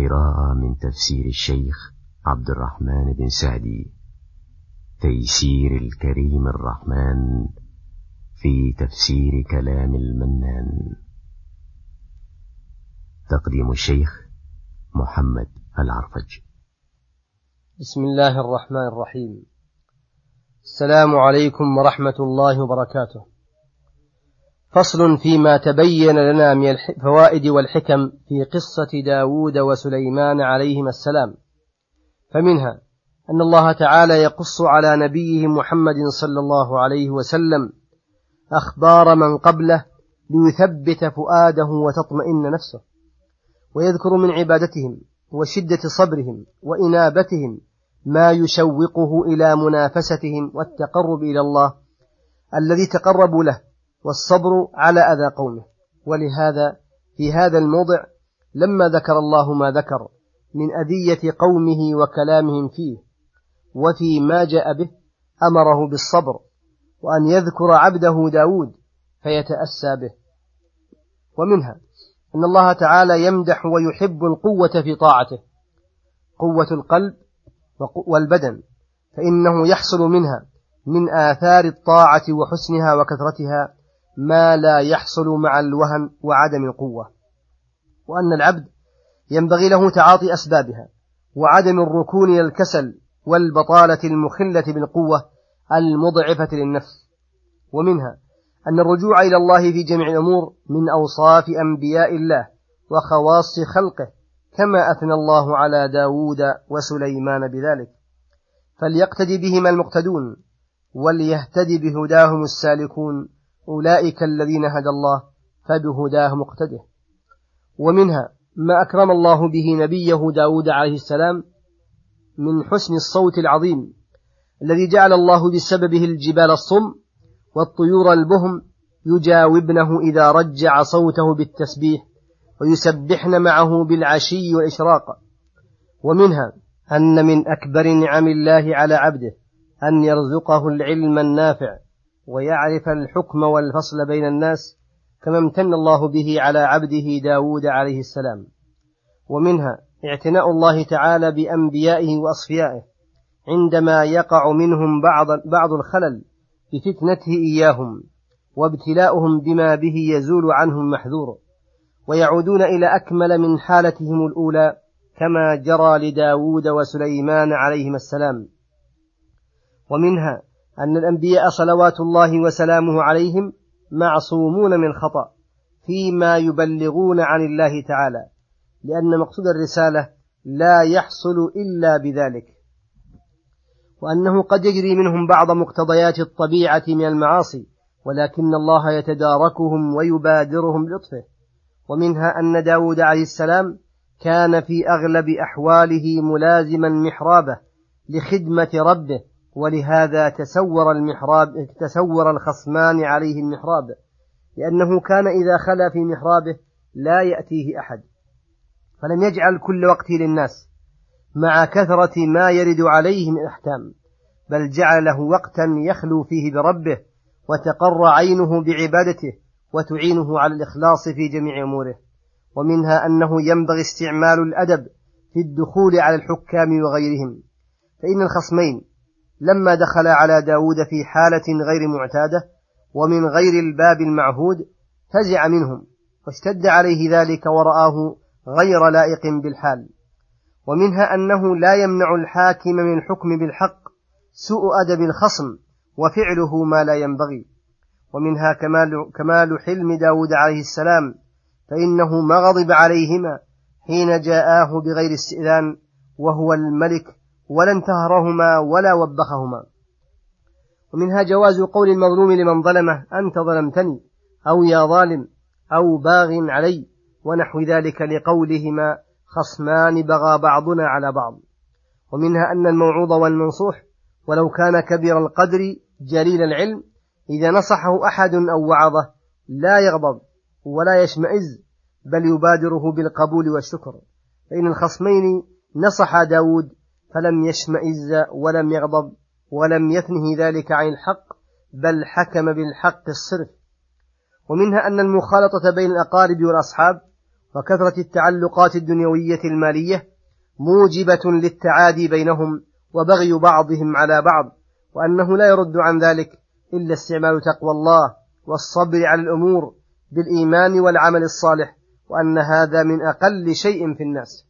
قراءة من تفسير الشيخ عبد الرحمن بن سعدي. تيسير الكريم الرحمن في تفسير كلام المنان. تقديم الشيخ محمد العرفج. بسم الله الرحمن الرحيم. السلام عليكم ورحمة الله وبركاته. فصل فيما تبين لنا من الفوائد والحكم في قصة داود وسليمان عليهما السلام. فمنها أن الله تعالى يقص على نبيه محمد صلى الله عليه وسلم أخبار من قبله ليثبت فؤاده وتطمئن نفسه ويذكر من عبادتهم وشدة صبرهم وإنابتهم ما يشوقه إلى منافستهم والتقرب إلى الله الذي تقربوا له والصبر على أذى قومه. ولهذا في هذا الموضع لما ذكر الله ما ذكر من أذية قومه وكلامهم فيه وفي ما جاء به أمره بالصبر وأن يذكر عبده داود فيتأسى به. ومنها أن الله تعالى يمدح ويحب القوة في طاعته قوة القلب والبدن فإنه يحصل منها من آثار الطاعة وحسنها وكثرتها ما لا يحصل مع الوهن وعدم القوة. وأن العبد ينبغي له تعاطي أسبابها وعدم الركون إلى الكسل والبطالة المخلة بالقوة المضعفة للنفس. ومنها أن الرجوع إلى الله في جميع الأمور من أوصاف أنبياء الله وخواص خلقه كما أثنى الله على داود وسليمان بذلك. فليقتدي بهما المقتدون وليهتدي بهداهم السالكون أولئك الذين هدى الله فبهداه مقتده. ومنها ما أكرم الله به نبيه داود عليه السلام من حسن الصوت العظيم الذي جعل الله بسببه الجبال الصم والطيور البهم يجاوبنه إذا رجع صوته بالتسبيح ويسبحن معه بالعشي والإشراق. ومنها أن من أكبر نعم الله على عبده أن يرزقه العلم النافع. ويعرف الحكم والفصل بين الناس كما امتن الله به على عبده داود عليه السلام. ومنها اعتناء الله تعالى بأنبيائه وأصفيائه عندما يقع منهم بعض, بعض الخلل بفتنته إياهم وابتلاؤهم بما به يزول عنهم محذور ويعودون إلى أكمل من حالتهم الأولى كما جرى لداود وسليمان عليهما السلام. ومنها أن الأنبياء صلوات الله وسلامه عليهم معصومون من خطأ فيما يبلغون عن الله تعالى لأن مقصود الرسالة لا يحصل إلا بذلك وأنه قد يجري منهم بعض مقتضيات الطبيعة من المعاصي ولكن الله يتداركهم ويبادرهم بلطفه ومنها أن داود عليه السلام كان في أغلب أحواله ملازما محرابه لخدمة ربه ولهذا تسور المحراب تسور الخصمان عليه المحراب لأنه كان إذا خلا في محرابه لا يأتيه أحد فلم يجعل كل وقته للناس مع كثرة ما يرد عليه من أحكام بل جعل له وقتا يخلو فيه بربه وتقر عينه بعبادته وتعينه على الإخلاص في جميع أموره ومنها أنه ينبغي استعمال الأدب في الدخول على الحكام وغيرهم فإن الخصمين لما دخل على داود في حالة غير معتادة ومن غير الباب المعهود فزع منهم واشتد عليه ذلك ورآه غير لائق بالحال. ومنها أنه لا يمنع الحاكم من الحكم بالحق سوء أدب الخصم وفعله ما لا ينبغي. ومنها كمال, كمال حلم داود عليه السلام فإنه ما غضب عليهما حين جاءاه بغير استئذان وهو الملك ولا انتهرهما ولا وبخهما. ومنها جواز قول المظلوم لمن ظلمه أنت ظلمتني أو يا ظالم أو باغ علي ونحو ذلك لقولهما خصمان بغى بعضنا على بعض. ومنها أن الموعوظ والمنصوح ولو كان كبير القدر جليل العلم إذا نصحه أحد أو وعظه لا يغضب ولا يشمئز بل يبادره بالقبول والشكر. فإن الخصمين نصح داود فلم يشمئز ولم يغضب ولم يثنه ذلك عن الحق بل حكم بالحق الصرف. ومنها أن المخالطة بين الأقارب والأصحاب وكثرة التعلقات الدنيوية المالية موجبة للتعادي بينهم وبغي بعضهم على بعض وأنه لا يرد عن ذلك إلا استعمال تقوى الله والصبر على الأمور بالإيمان والعمل الصالح وأن هذا من أقل شيء في الناس.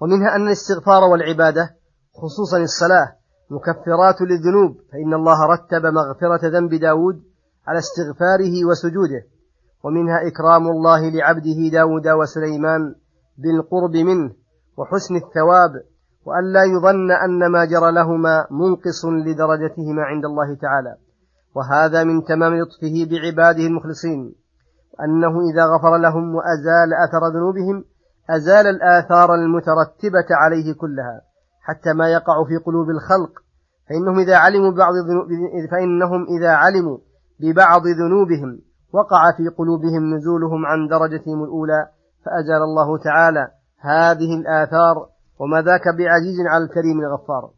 ومنها أن الاستغفار والعبادة خصوصا الصلاة مكفرات للذنوب فإن الله رتب مغفرة ذنب داود على استغفاره وسجوده. ومنها إكرام الله لعبده داود وسليمان بالقرب منه وحسن الثواب وأن لا يظن أن ما جرى لهما منقص لدرجتهما عند الله تعالى. وهذا من تمام لطفه بعباده المخلصين أنه إذا غفر لهم وأزال أثر ذنوبهم أزال الآثار المترتبة عليه كلها حتى ما يقع في قلوب الخلق. فإنهم إذا علموا ببعض فإنهم إذا علموا ببعض ذنوبهم وقع في قلوبهم نزولهم عن درجتهم الأولى فأزال الله تعالى هذه الآثار وما ذاك بعزيز على الكريم الغفار.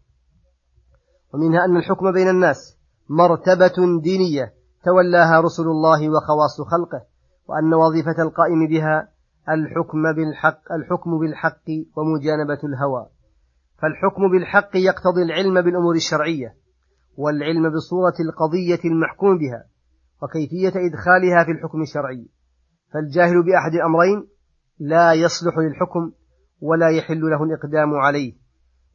ومنها أن الحكم بين الناس مرتبة دينية تولاها رسل الله وخواص خلقه وأن وظيفة القائم بها الحكم بالحق الحكم بالحق ومجانبة الهوى. فالحكم بالحق يقتضي العلم بالأمور الشرعية والعلم بصورة القضية المحكوم بها وكيفية إدخالها في الحكم الشرعي. فالجاهل بأحد الأمرين لا يصلح للحكم ولا يحل له الإقدام عليه.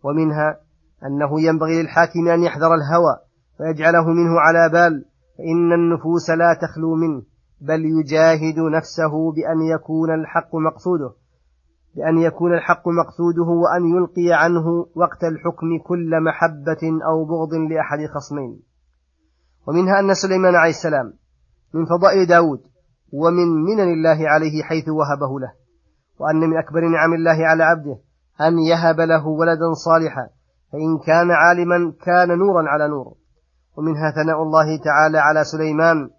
ومنها أنه ينبغي للحاكم أن يحذر الهوى ويجعله منه على بال فإن النفوس لا تخلو منه. بل يجاهد نفسه بأن يكون الحق مقصوده بأن يكون الحق مقصوده وأن يلقي عنه وقت الحكم كل محبة أو بغض لأحد خصمين. ومنها أن سليمان عليه السلام من فضائل داود ومن منن الله عليه حيث وهبه له وأن من أكبر نعم الله على عبده أن يهب له ولدا صالحا فإن كان عالما كان نورا على نور. ومنها ثناء الله تعالى على سليمان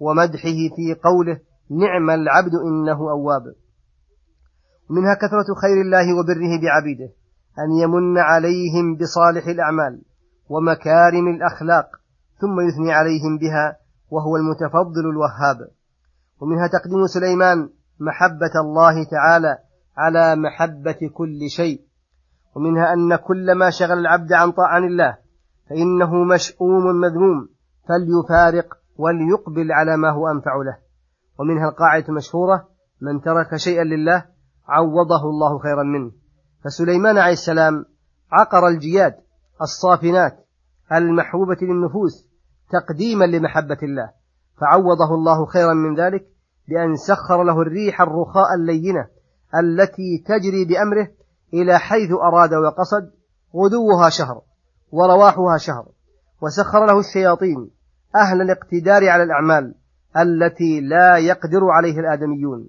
ومدحه في قوله نعم العبد إنه أواب. ومنها كثرة خير الله وبره بعبيده أن يمن عليهم بصالح الأعمال ومكارم الأخلاق ثم يثني عليهم بها وهو المتفضل الوهاب. ومنها تقديم سليمان محبة الله تعالى على محبة كل شيء. ومنها أن كل ما شغل العبد عن طاعة الله فإنه مشؤوم مذموم فليفارق وليقبل على ما هو أنفع له. ومنها القاعدة المشهورة من ترك شيئا لله عوضه الله خيرا منه. فسليمان عليه السلام عقر الجياد الصافنات المحبوبة للنفوس تقديما لمحبة الله فعوضه الله خيرا من ذلك بأن سخر له الريح الرخاء اللينة التي تجري بأمره إلى حيث أراد وقصد غدوها شهر ورواحها شهر وسخر له الشياطين أهل الاقتدار على الأعمال التي لا يقدر عليها الآدميون.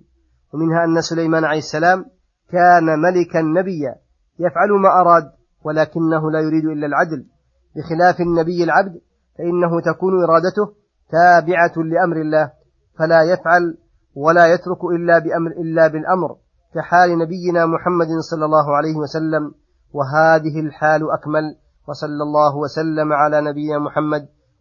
ومنها أن سليمان عليه السلام كان ملكا نبيا يفعل ما أراد ولكنه لا يريد إلا العدل. بخلاف النبي العبد فإنه تكون إرادته تابعة لأمر الله فلا يفعل ولا يترك إلا بأمر إلا بالأمر كحال نبينا محمد صلى الله عليه وسلم. وهذه الحال أكمل وصلى الله وسلم على نبينا محمد